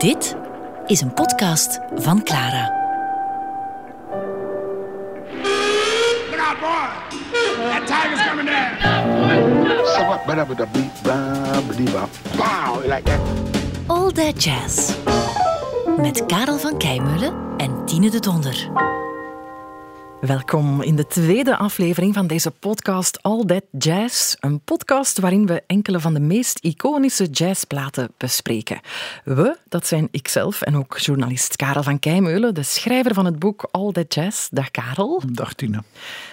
Dit is een podcast van Clara. Look out, boy. That tiger's coming down. Somewhat better with the beat, wow, like that. All That Jazz. Met Karel van Keimeulen en Tine de Donder. Welkom in de tweede aflevering van deze podcast All That Jazz. Een podcast waarin we enkele van de meest iconische jazzplaten bespreken. We, dat zijn ikzelf en ook journalist Karel van Keimeulen, de schrijver van het boek All That Jazz. Dag Karel. Dag Tine.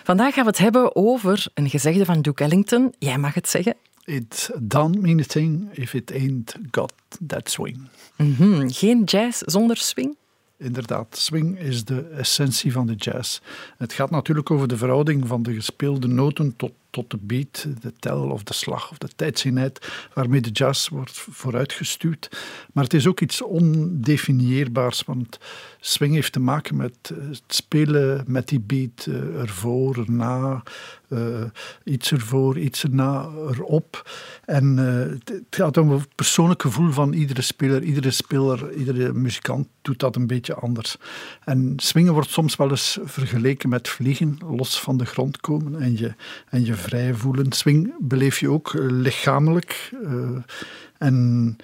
Vandaag gaan we het hebben over een gezegde van Duke Ellington. Jij mag het zeggen. It don't mean a thing if it ain't got that swing. Mhm, Geen jazz zonder swing? Inderdaad, swing is de essentie van de jazz. Het gaat natuurlijk over de verhouding van de gespeelde noten tot, tot de beat, de tel of de slag of de tijdzinheid waarmee de jazz wordt vooruitgestuurd. Maar het is ook iets ondefinieerbaars, want swing heeft te maken met eh, het spelen met die beat eh, ervoor, erna, eh, iets ervoor, iets erna, erop. En het gaat om het persoonlijk gevoel van iedere speler. Iedere speler, iedere muzikant doet dat een beetje anders. En swingen wordt soms wel eens vergeleken met vliegen, los van de grond komen en je, en je vrij voelen. Swing beleef je ook lichamelijk. en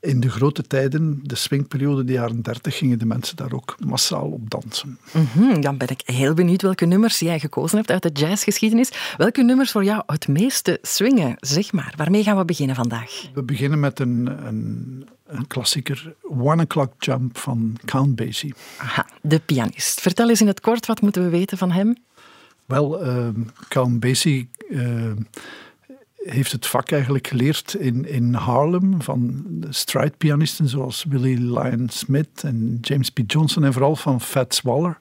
in de grote tijden, de swingperiode, de jaren 30, gingen de mensen daar ook massaal op dansen. Mhm, dan ben ik heel benieuwd welke nummers jij gekozen hebt uit de jazzgeschiedenis. Welke nummers voor jou het meeste swingen? Zeg maar, waarmee gaan we beginnen vandaag? We beginnen met een, een, een klassieker, One O'Clock Jump van Count Basie. Aha, de pianist. Vertel eens in het kort, wat moeten we weten van hem? Wel, ehm Count Basie ehm, heeft het vak eigenlijk geleerd in, in Harlem van strijdpianisten zoals Willie Lyon Smith en James P. Johnson en vooral van Fats Waller.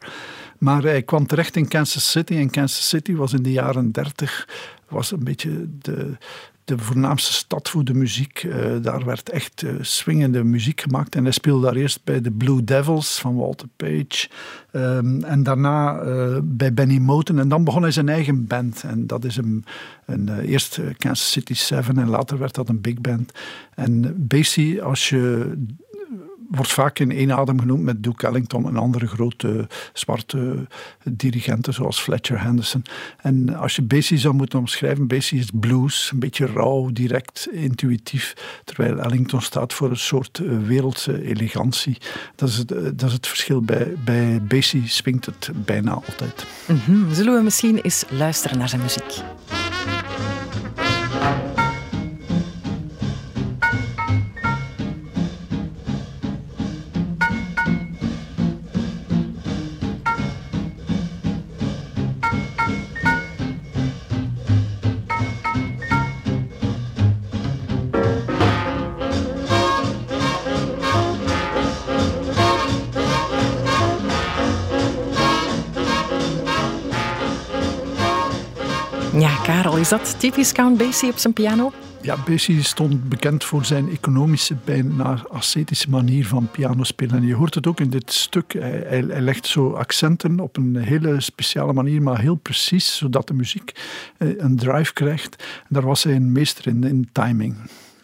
Maar hij kwam terecht in Kansas City en Kansas City was in de jaren 30 was een beetje de, de voornaamste stad voor de muziek. Eh, daar werd echt eh, swingende muziek gemaakt. En hij speelde daar eerst bij de Blue Devils van Walter Page. Ehm, en daarna eh, bij Benny Moten. En dan begon hij zijn eigen band. En dat is een, een eerst Kansas City Seven en later werd dat een big band. En Basie, als je wordt vaak in één adem genoemd met Duke Ellington en andere grote zwarte dirigenten zoals Fletcher Henderson. En als je Basie zou moeten omschrijven, Basie is blues, een beetje rauw, direct, intuïtief, terwijl Ellington staat voor een soort eh, wereldse elegantie. Dat is het, eh, dat is het verschil. Bij, bij Basie swingt het bijna altijd. Mhm, Zullen we misschien eens luisteren naar zijn muziek? Is dat typisch Count Basie op zijn piano? Ja, Basie stond bekend voor zijn economische, bijna ascetische manier van piano spelen. En je hoort het ook in dit stuk. Hij, legt zo accenten op een hele speciale manier, maar heel precies, zodat de muziek eh, een drive krijgt. Daar was hij een meester in, in timing.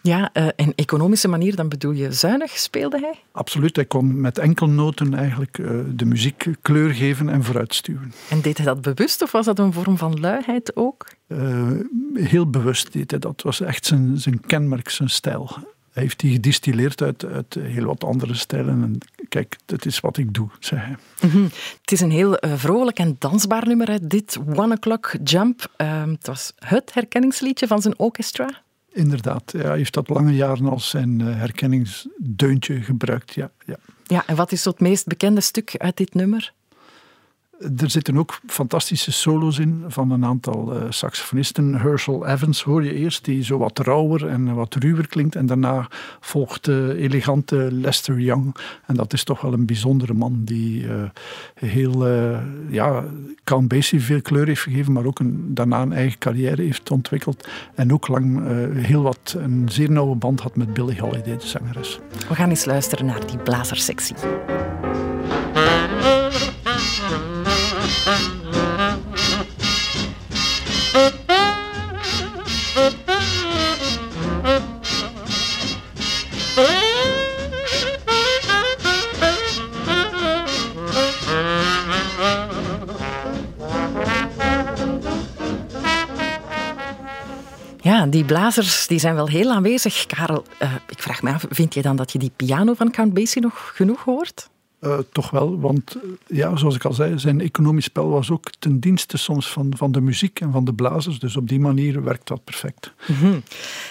Ja, eh, en economische manier, dan bedoel je zuinig speelde hij? Absoluut, hij kon met enkelnoten eigenlijk eh, de muziek kleur geven en vooruitstuwen. En deed hij dat bewust of was dat een vorm van luiheid ook? Eh, heel bewust deed hij dat. was echt zijn, zijn kenmerk, zijn stijl. Hij heeft die gedistilleerd uit, uit heel wat andere stijlen. En kijk, dat is wat ik doe, zei hij. Mhm. Het is een heel vrolijk en dansbaar nummer, hè, dit One O'Clock Jump. Ehm, het was het herkenningsliedje van zijn orchestra. Inderdaad, ja, hij heeft dat lange jaren als zijn eh, herkenningsdeuntje gebruikt. Ja, ja. Ja, en wat is het meest bekende stuk uit dit nummer? Er zitten ook fantastische solo's in van een aantal eh, saxofonisten. Herschel Evans hoor je eerst, die zo wat rauwer en wat ruwer klinkt. En daarna volgt de elegante Lester Young. En dat is toch wel een bijzondere man die eh, heel, eh, ja, Count Basie veel kleur heeft gegeven, maar ook een, daarna een eigen carrière heeft ontwikkeld. En ook lang eh, heel wat, een zeer nauwe band had met Billie Holiday, de zangeres. We gaan eens luisteren naar die blazersectie. Ja, die blazers die zijn wel heel aanwezig. Karel, uh, ik vraag me af, vind je dan dat je die piano van Count Basie nog genoeg hoort? Uh, toch wel, want ja, zoals ik al zei, zijn economisch spel was ook ten dienste soms van, van de muziek en van de blazers. Dus op die manier werkt dat perfect. -hmm.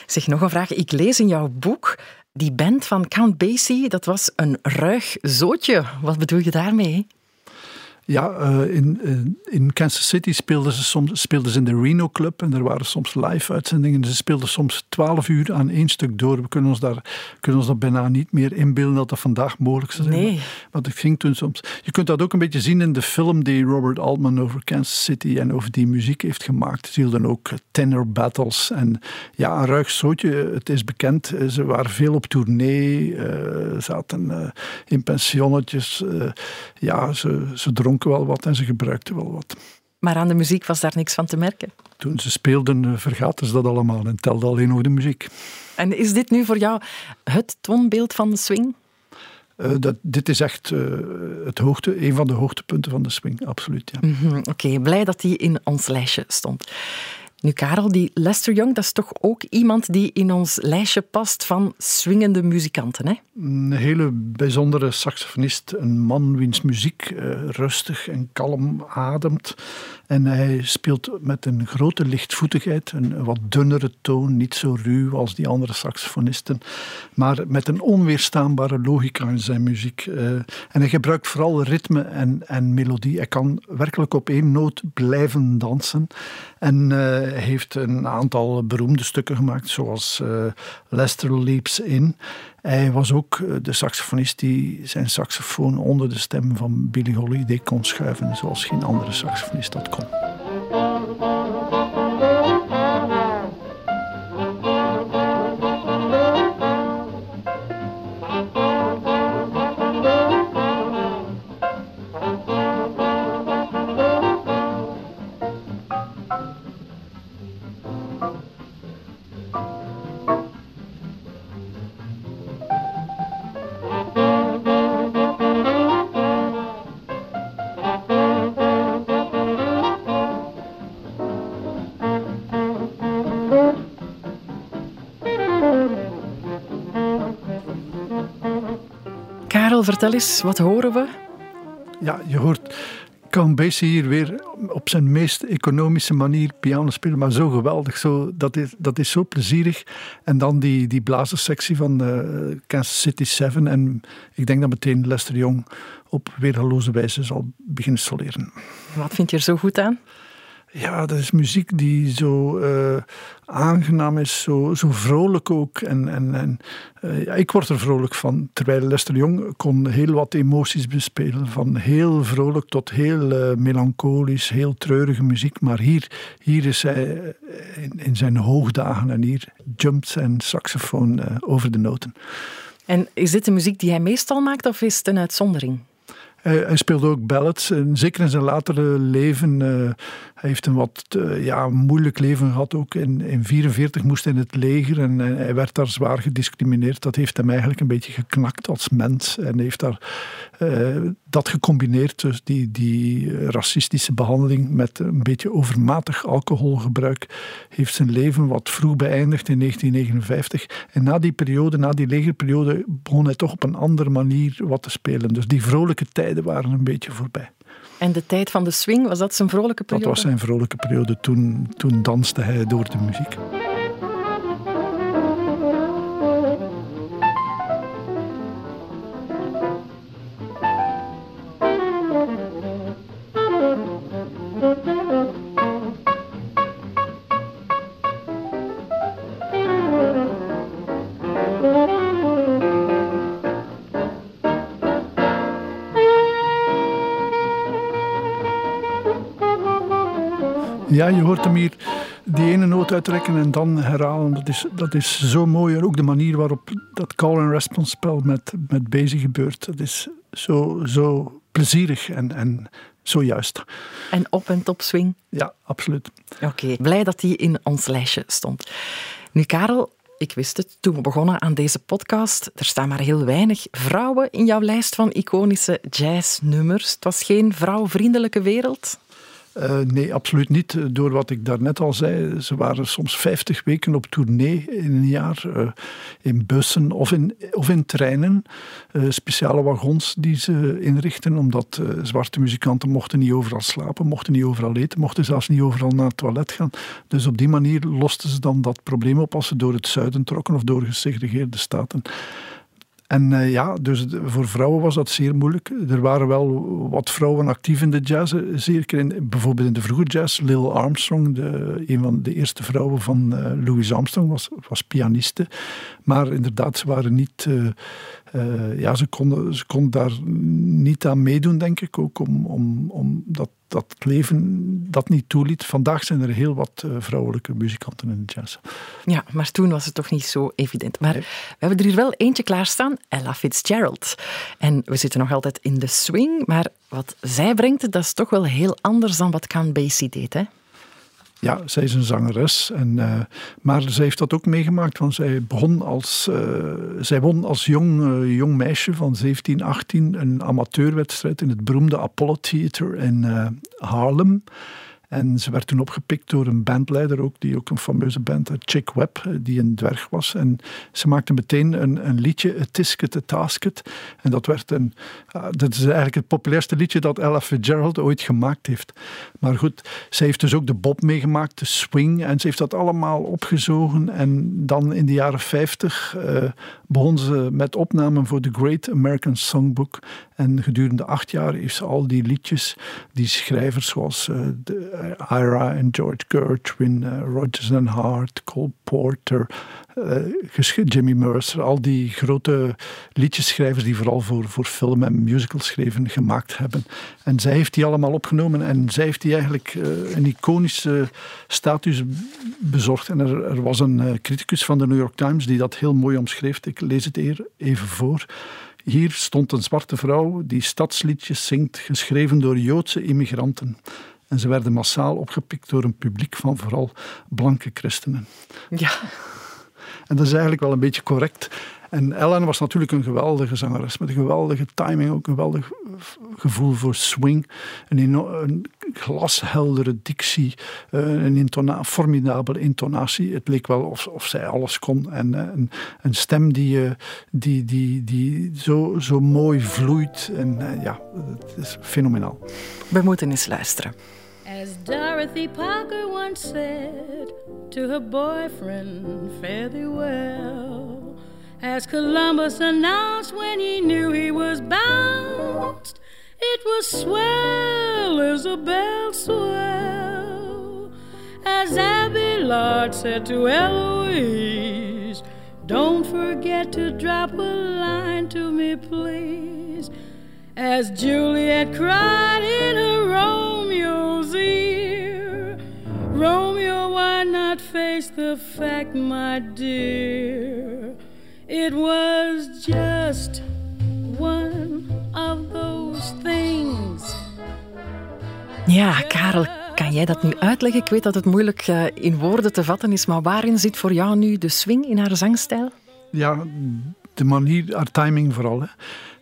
Zeg nog een vraag. Ik lees in jouw boek, die band van Count Basie, dat was een ruig zootje. Wat bedoel je daarmee? Ja, uh, in, in Kansas City speelden ze, soms, speelden ze in de Reno Club en er waren soms live-uitzendingen. Ze speelden soms twaalf uur aan één stuk door. We kunnen ons, daar, kunnen ons dat bijna niet meer inbeelden dat dat vandaag mogelijk zou zijn. Nee. Ging toen soms. Je kunt dat ook een beetje zien in de film die Robert Altman over Kansas City en over die muziek heeft gemaakt. Ze hielden ook tenor battles. En ja, een ruig zootje, het is bekend. Ze waren veel op tournee, uh, zaten in pensionnetjes. ja, ze, ze dronken wel wat en ze gebruikten wel wat. Maar aan de muziek was daar niks van te merken? Toen ze speelden, vergaten ze dat allemaal en telde alleen nog de muziek. En is dit nu voor jou het toonbeeld van de swing? Uh, dat, dit is echt uh, het hoogte, een van de hoogtepunten van de swing, absoluut. Ja. Mm -hmm, Oké, okay, blij dat die in ons lijstje stond. Nu, Karel, die Lester Young, dat is toch ook iemand die in ons lijstje past van swingende muzikanten, hè? Een hele bijzondere saxofonist. Een man wiens muziek uh, rustig en kalm ademt. En hij speelt met een grote lichtvoetigheid, een wat dunnere toon, niet zo ruw als die andere saxofonisten, maar met een onweerstaanbare logica in zijn muziek. Uh, en hij gebruikt vooral ritme en, en melodie. Hij kan werkelijk op één noot blijven dansen. En uh, heeft een aantal beroemde stukken gemaakt, zoals uh, Lester Leaps In. Hij was ook de saxofonist die zijn saxofoon onder de stem van Billie Holiday kon schuiven, zoals geen andere saxofonist dat kon. Vertel eens, wat horen we? Ja, je hoort Basie hier weer op zijn meest economische manier piano spelen, maar zo geweldig. Zo, dat, is, dat is zo plezierig. En dan die, die blazerssectie van uh, Kansas City 7. En ik denk dat meteen Lester Young op weergaloze wijze zal beginnen soleren. Wat vind je er zo goed aan? Ja, dat is muziek die zo uh, aangenaam is, zo, zo vrolijk ook. En, en, en uh, ja, ik word er vrolijk van. Terwijl Lester Young kon heel wat emoties bespelen. Van heel vrolijk tot heel uh, melancholisch, heel treurige muziek. Maar hier, hier is hij in, in zijn hoogdagen en hier jumpt zijn saxofoon over de noten. En is dit de muziek die hij meestal maakt of is het een uitzondering? Hij, speelde ook ballads, en zeker in zijn latere leven. Uh, hij heeft een wat uh, ja, moeilijk leven gehad. Ook in 1944 moest hij in het leger en uh, hij werd daar zwaar gediscrimineerd. Dat heeft hem eigenlijk een beetje geknakt als mens. En heeft daar dat gecombineerd, dus die, die racistische behandeling met een beetje overmatig alcoholgebruik, heeft zijn leven wat vroeg beëindigd in 1959. En na die periode, na die legerperiode, begon hij toch op een andere manier wat te spelen. Dus die vrolijke tijden waren een beetje voorbij. En de tijd van de swing, was dat zijn vrolijke periode? Dat was zijn vrolijke periode. Toen, toen danste hij door de muziek. Ja, je hoort hem hier die ene noot uittrekken en dan herhalen. Dat is, dat is zo mooi. En ook de manier waarop dat call-and-response spel met, met Basie gebeurt. Dat is zo, zo plezierig en, en zo juist. En op en top swing? Ja, absoluut. Oké, blij dat die in ons lijstje stond. Nu, Karel, ik wist het toen we begonnen aan deze podcast. Er staan maar heel weinig vrouwen in jouw lijst van iconische jazznummers. Het was geen vrouwvriendelijke wereld? Uh, nee, absoluut niet. Door wat ik daarnet al zei, ze waren soms 50 weken op tournee in een jaar. Uh, in bussen of in, of in treinen. Uh, speciale wagons die ze inrichten, omdat zwarte muzikanten mochten niet overal slapen, mochten niet overal eten, mochten zelfs niet overal naar het toilet gaan. Dus op die manier losten ze dan dat probleem op als ze door het zuiden trokken of door gesegregeerde staten. En uh, ja, dus voor vrouwen was dat zeer moeilijk. Er waren wel wat vrouwen actief in de jazz, zeker in, bijvoorbeeld in de vroege jazz. Lil Armstrong, de, een van de eerste vrouwen van uh, Louis Armstrong, was, was pianiste. Maar inderdaad, ze waren niet... Uh, uh, ja, ze konden, ze konden daar niet aan meedoen, denk ik, ook om, om, om dat, dat leven dat niet toeliet. Vandaag zijn er heel wat uh, vrouwelijke muzikanten in de jazz. Ja, maar toen was het toch niet zo evident. Maar nee. we hebben er hier wel eentje klaarstaan, Ella Fitzgerald. En we zitten nog altijd in de swing, maar wat zij brengt, dat is toch wel heel anders dan wat Count Basie deed, hè? Ja, zij is een zangeres. En, uh, maar zij heeft dat ook meegemaakt, want zij begon als, uh, zij won als jong, uh, jong meisje van 17, 18 een amateurwedstrijd in het beroemde Apollo Theater in Harlem. En ze werd toen opgepikt door een bandleider ook, die ook een fameuze band had, Chick Webb, eh, die een dwerg was. En ze maakte meteen een, een liedje, A Tisket, A Tasket. En dat werd een, uh, dat is eigenlijk het populairste liedje dat Ella Fitzgerald ooit gemaakt heeft. Maar goed, zij heeft dus ook de bob meegemaakt, de swing, en ze heeft dat allemaal opgezogen. En dan in de jaren 50 uh, begon ze met opnamen voor The Great American Songbook. En gedurende acht jaar heeft ze al die liedjes, die schrijvers zoals de, Ira en George Gershwin, uh, Rodgers and Hart, Cole Porter, uh, Jimmy Mercer, al die grote liedjeschrijvers die vooral voor, voor film en musicals schreven, gemaakt hebben. En zij heeft die allemaal opgenomen en zij heeft die eigenlijk uh, een iconische status bezorgd. En er, er was een criticus van de New York Times die dat heel mooi omschreef. Ik lees het hier even voor. Hier stond een zwarte vrouw die stadsliedjes zingt, geschreven door Joodse immigranten. En ze werden massaal opgepikt door een publiek van vooral blanke christenen. Ja. En dat is eigenlijk wel een beetje correct. En Ellen was natuurlijk een geweldige zangeres met een geweldige timing, ook een geweldig gevoel voor swing. Een, een glasheldere dictie, eh, een intona formidabele intonatie. Het leek wel of, of zij alles kon. En een, een stem die, die, die, die zo, zo mooi vloeit. En ja, het is fenomenaal. We moeten eens luisteren. As Dorothy Parker once said to her boyfriend, fare thee well. As Columbus announced when he knew he was bounced, it was swell, Isabel, swell. As Abelard said to Eloise, don't forget to drop a line to me, please. As Juliet cried in her face the fact, my dear? It was just one of those things. Ja, Karel, kan jij dat nu uitleggen? Ik weet dat het moeilijk uh, in woorden te vatten is, maar waarin zit voor jou nu de swing in haar zangstijl? Ja, de manier, haar timing vooral. Hè.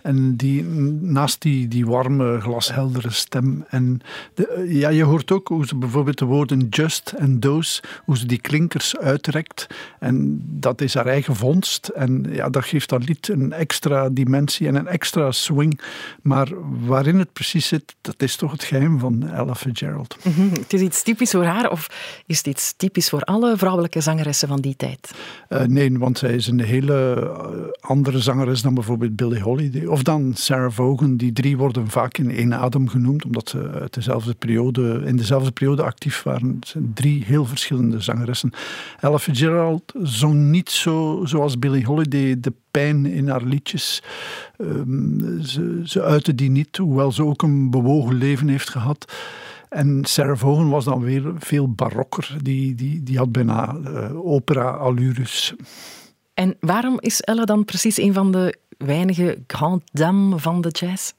En die, naast die, die warme, glasheldere stem. En de, ja, je hoort ook hoe ze bijvoorbeeld de woorden just en dose, hoe ze die klinkers uitrekt. En dat is haar eigen vondst. En ja, dat geeft dat lied een extra dimensie en een extra swing. Maar waarin het precies zit, dat is toch het geheim van Ella Fitzgerald. Mm -hmm. Het is iets typisch voor haar, of is het iets typisch voor alle vrouwelijke zangeressen van die tijd? Uh, nee, want zij is een hele andere zangeres dan bijvoorbeeld Billie Holiday of dan Sarah Vaughan. Die drie worden vaak in één adem genoemd, omdat ze periode, in dezelfde periode actief waren. Het zijn drie heel verschillende zangeressen. Ella Fitzgerald zong niet zo zoals Billie Holiday de pijn in haar liedjes. Um, ze, ze uitte die niet, hoewel ze ook een bewogen leven heeft gehad. En Sarah Vaughan was dan weer veel barokker. Die, die, die had bijna uh, opera-allures. En waarom is Ella dan precies een van de weinige grand dame van de jazz?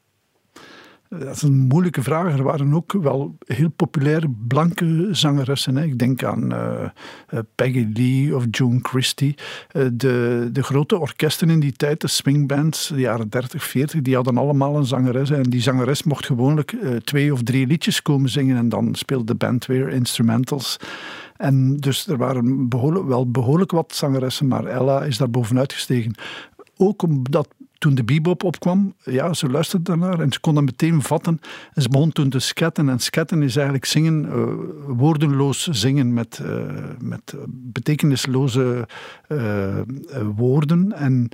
Dat is een moeilijke vraag. Er waren ook wel heel populaire blanke zangeressen. Hè. Ik denk aan uh, Peggy Lee of June Christie. Uh, de, de grote orkesten in die tijd, de swingbands, de jaren 30, 40, die hadden allemaal een zangeres. En die zangeres mocht gewoonlijk twee of drie liedjes komen zingen en dan speelde de band weer instrumentals. En dus er waren behoorlijk, wel behoorlijk wat zangeressen, maar Ella is daar bovenuit gestegen. Ook omdat toen de bebop opkwam, ja, ze luisterde daarnaar en ze kon dat meteen vatten. En ze begon toen te sketten. En sketten is eigenlijk zingen, uh, woordenloos zingen met, uh, met betekenisloze uh, woorden. En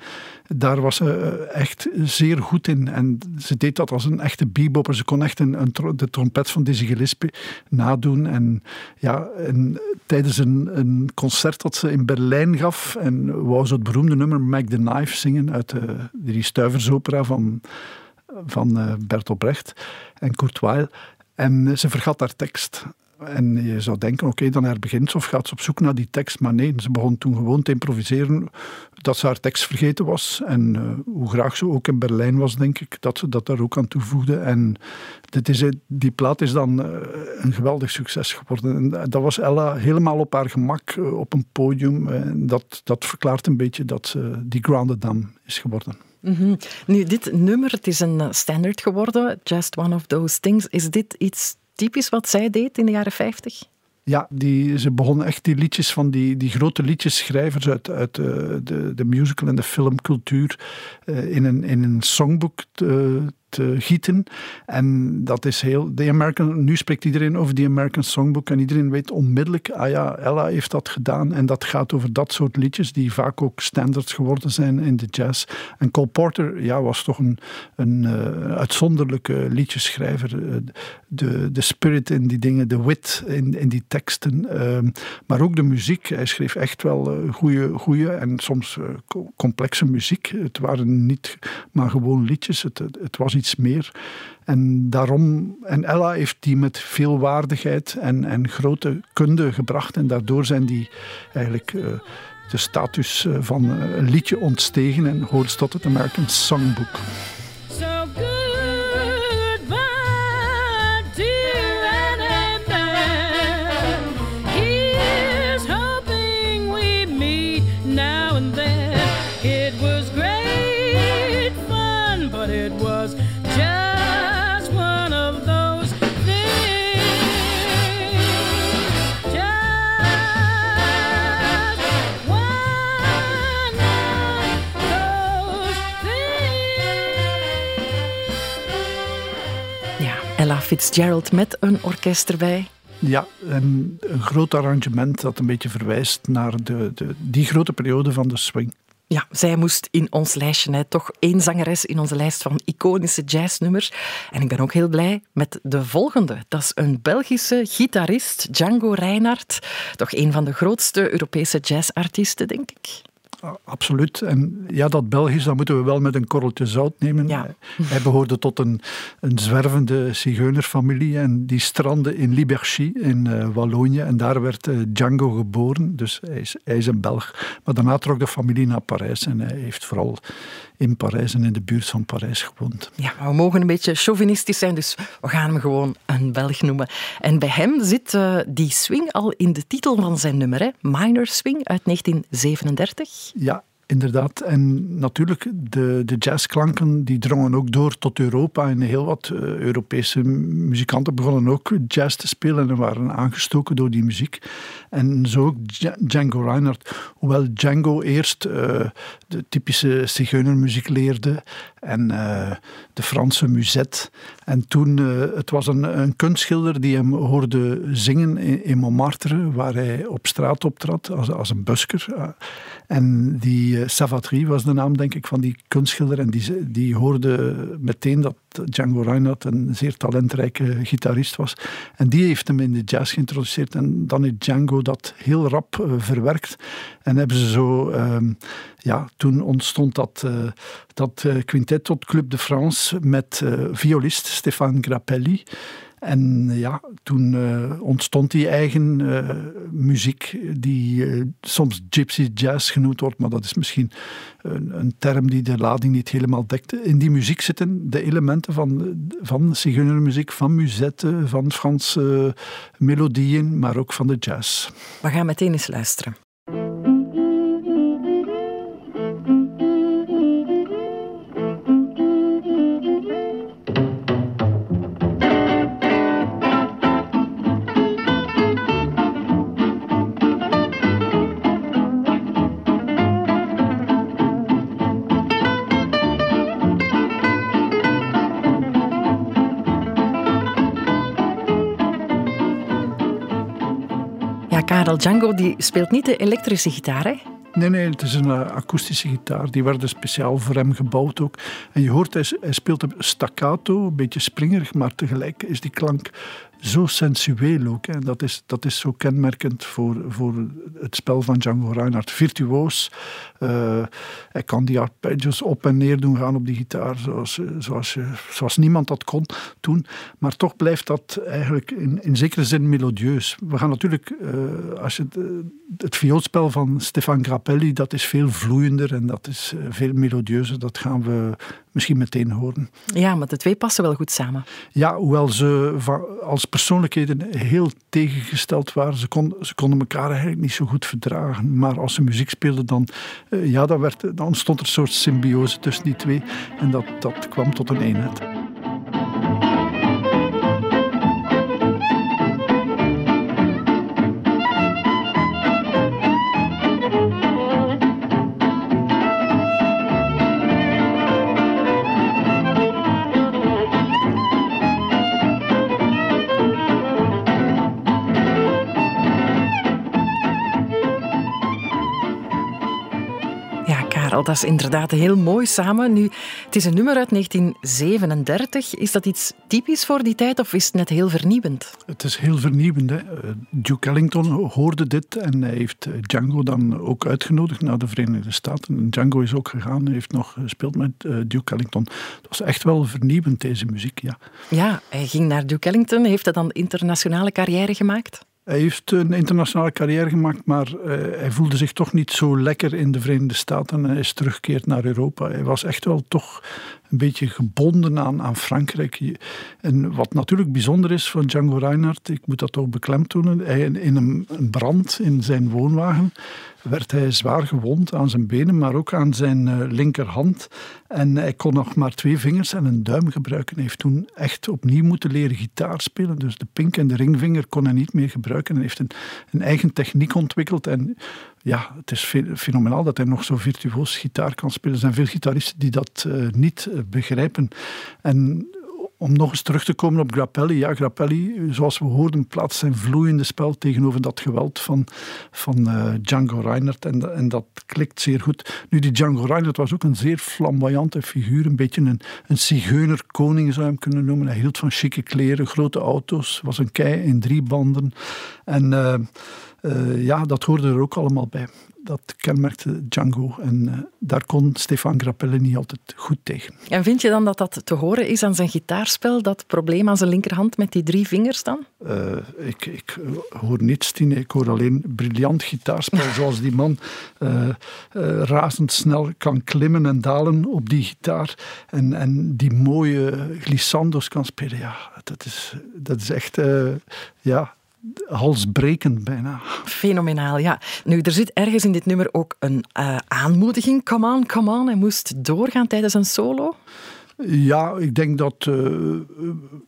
daar was ze echt zeer goed in. En ze deed dat als een echte bebopper. Ze kon echt een, een de trompet van Dizzy Gillespie nadoen. En ja, en tijdens een, een concert dat ze in Berlijn gaf en wou ze het beroemde nummer Mac the Knife zingen uit de die stuiversopera van, van uh, Bertolt Brecht en Kurt Weill. En ze vergat haar tekst. En je zou denken, oké, dan herbegint ze of gaat ze op zoek naar die tekst. Maar nee, ze begon toen gewoon te improviseren dat ze haar tekst vergeten was. En uh, hoe graag ze ook in Berlijn was, denk ik, dat ze dat daar ook aan toevoegde. En dit is, die plaat is dan uh, een geweldig succes geworden. En dat was Ella helemaal op haar gemak op een podium. En dat, dat verklaart een beetje dat ze die Grounded Dam is geworden. -hmm. Nu, dit nummer, het is een standaard geworden. Just one of those things. Is dit iets typisch wat zij deed in de jaren 50? Ja, die, ze begonnen echt die liedjes van die, die grote liedjesschrijvers uit, uit uh, de, de musical en de filmcultuur uh, in, een, in een songboek te, te gieten. En dat is heel. The American, nu spreekt iedereen over die American Songbook en iedereen weet onmiddellijk, ah ja, Ella heeft dat gedaan. En dat gaat over dat soort liedjes die vaak ook standaards geworden zijn in de jazz. En Cole Porter ja, was toch een, een uh, uitzonderlijke liedjeschrijver. De, de spirit in die dingen, de wit in, in die teksten. Uh, maar ook de muziek. Hij schreef echt wel uh, goede, goede en soms complexe muziek. Het waren niet maar gewoon liedjes. Het, het was iets meer. En daarom, en Ella heeft die met veel waardigheid en, en grote kunde gebracht. En daardoor zijn die eigenlijk uh, de status uh, van een liedje ontstegen en hoort tot het American Songbook. Fitzgerald met een orkest erbij. Ja, en een groot arrangement dat een beetje verwijst naar de, de, die grote periode van de swing. Ja, zij moest in ons lijstje hè, toch één zangeres in onze lijst van iconische jazznummers. En ik ben ook heel blij met de volgende. Dat is een Belgische gitarist, Django Reinhardt. Toch een van de grootste Europese jazzartiesten, denk ik. Absoluut. En ja, dat Belgisch, dat moeten we wel met een korreltje zout nemen. Ja. Hij behoorde tot een, een zwervende zigeunerfamilie en die strandde in Liberchy in uh, Wallonië. En daar werd uh, Django geboren, dus hij is, hij is een Belg. Maar daarna trok de familie naar Parijs en hij heeft vooral in Parijs en in de buurt van Parijs gewoond. Ja, maar we mogen een beetje chauvinistisch zijn, dus we gaan hem gewoon een Belg noemen. En bij hem zit uh, die swing al in de titel van zijn nummer, hè? Minor Swing uit 1937. Ja, Inderdaad, en natuurlijk, de, de jazzklanken die drongen ook door tot Europa. En heel wat uh, Europese muzikanten begonnen ook jazz te spelen en waren aangestoken door die muziek. En zo ook Django Reinhardt. Hoewel Django eerst uh, de typische zigeunermuziek leerde en uh, de Franse musette. En toen, het was een, een kunstschilder die hem hoorde zingen in, in Montmartre, waar hij op straat optrad als, als een busker. En die Savatry was de naam, denk ik, van die kunstschilder. En die, die hoorde meteen dat Django Reinhardt een zeer talentrijke gitarist was. En die heeft hem in de jazz geïntroduceerd. En dan heeft Django dat heel rap uh, verwerkt. En hebben ze zo... Uh, ja, toen ontstond dat, uh, dat quintet tot Club de France met violist Stéphane Grappelli. En ja, toen uh, ontstond die eigen uh, muziek, die uh, soms gypsy jazz genoemd wordt, maar dat is misschien een, een, term die de lading niet helemaal dekt. In die muziek zitten de elementen van, van zigeunermuziek, van musette, van Franse melodieën, maar ook van de jazz. We gaan meteen eens luisteren. Karel Django die speelt niet de elektrische gitaar, hè? Nee, nee, het is een uh, akoestische gitaar. Die werden speciaal voor hem gebouwd ook. En je hoort, hij, hij speelt op staccato, een beetje springerig, maar tegelijk is die klank zo sensueel ook. En dat is, dat is zo kenmerkend voor, voor het spel van Django Reinhardt. Virtuoos. Uh, hij kan die arpeggios op en neer doen gaan op die gitaar, zoals, zoals, zoals niemand dat kon toen. Maar toch blijft dat eigenlijk in, in zekere zin melodieus. We gaan natuurlijk, uh, als je het, het vioolspel van Stefan Grappelli, dat is veel vloeiender en dat is eh, veel melodieuzer. Dat gaan we misschien meteen horen. Ja, maar de twee passen wel goed samen. Ja, hoewel ze als persoonlijkheden heel tegengesteld waren. Ze, kon, ze konden elkaar eigenlijk niet zo goed verdragen. Maar als ze muziek speelden, dan, uh, ja, dan, werd, dan ontstond er een soort symbiose tussen die twee. En dat, dat kwam tot een eenheid. Dat is inderdaad heel mooi samen. Nu, het is een nummer uit 1937. Is dat iets typisch voor die tijd of is het net heel vernieuwend? Het is heel vernieuwend. Hè. Eh, Duke Ellington hoorde dit en hij heeft eh, Django dan ook uitgenodigd naar de Verenigde Staten. Django is ook gegaan en heeft nog gespeeld met eh, Duke Ellington. Dat was echt wel vernieuwend, deze muziek, ja. Ja, hij ging naar Duke Ellington. Heeft hij dan internationale carrière gemaakt? Hij heeft een internationale carrière gemaakt, maar uh, hij voelde zich toch niet zo lekker in de Verenigde Staten. Hij is teruggekeerd naar Europa. Hij was echt wel toch een beetje gebonden aan, aan Frankrijk. En wat natuurlijk bijzonder is van Django Reinhardt, ik moet dat ook beklemtonen, hij, in een, brand in zijn woonwagen werd hij zwaar gewond aan zijn benen, maar ook aan zijn uh, linkerhand. En hij kon nog maar twee vingers en een duim gebruiken. Hij heeft toen echt opnieuw moeten leren gitaar spelen. Dus de pink en de ringvinger kon hij niet meer gebruiken. Hij heeft een, een eigen techniek ontwikkeld. En ja, het is fenomenaal dat hij nog zo virtuoos gitaar kan spelen. Er zijn veel gitaristen die dat uh, niet uh, begrijpen. En om nog eens terug te komen op Grappelli. Ja, Grappelli, zoals we hoorden, plaatst zijn vloeiende spel tegenover dat geweld van, van uh, Django Reinhardt. En, en dat klikt zeer goed. Nu, die Django Reinhardt was ook een zeer flamboyante figuur. Een beetje een, een zigeunerkoning zou je hem kunnen noemen. Hij hield van chique kleren, grote auto's. Was een kei in drie banden. En... uh, ja, dat hoorde er ook allemaal bij dat kenmerkte Django. En uh, daar kon Stefan Grappelli niet altijd goed tegen. En vind je dan dat dat te horen is aan zijn gitaarspel, dat probleem aan zijn linkerhand met die drie vingers dan? Uh, ik, ik hoor niets, Tine. Ik hoor alleen briljant gitaarspel, zoals die man razendsnel kan klimmen en dalen op die gitaar. En, en die mooie glissandos kan spelen. Ja, dat is, dat is echt... ja, halsbrekend bijna. Fenomenaal, ja. Nu, er zit ergens in dit nummer ook een uh, aanmoediging. Come on, come on. Hij moest doorgaan tijdens een solo. Ja, ik denk dat uh,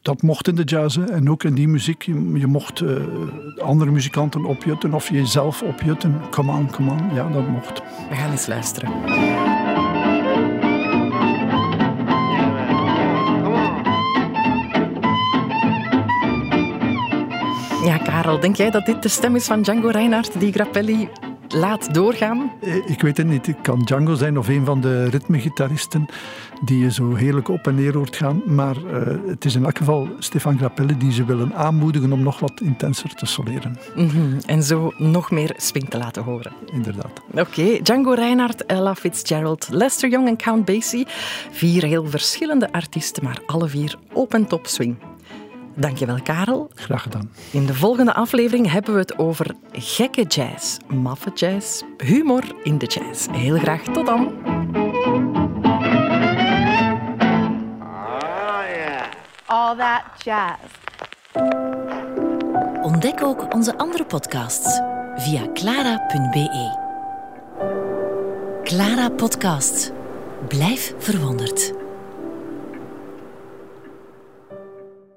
dat mocht in de jazz en ook in die muziek. Je, je mocht uh, andere muzikanten opjutten of jezelf opjutten. Come on, come on. Ja, dat mocht. We gaan eens luisteren. Ja, Karel, denk jij dat dit de stem is van Django Reinhardt die Grappelli laat doorgaan? Eh, ik weet het niet. Het kan Django zijn of een van de ritmegitaristen die je zo heerlijk op en neer hoort gaan. Maar uh, het is in elk geval Stefan Grappelli die ze willen aanmoedigen om nog wat intenser te soleren. Mm -hmm. En zo nog meer swing te laten horen. Inderdaad. Oké, okay. Django Reinhardt, Ella Fitzgerald, Lester Young en Count Basie. Vier heel verschillende artiesten, maar alle vier op en top swing. Dankjewel, Karel. Graag gedaan. In de volgende aflevering hebben we het over gekke jazz, maffe jazz, humor in de jazz. Heel graag tot dan. All that jazz. Ontdek ook onze andere podcasts via clara.be. Clara Podcast. Blijf verwonderd.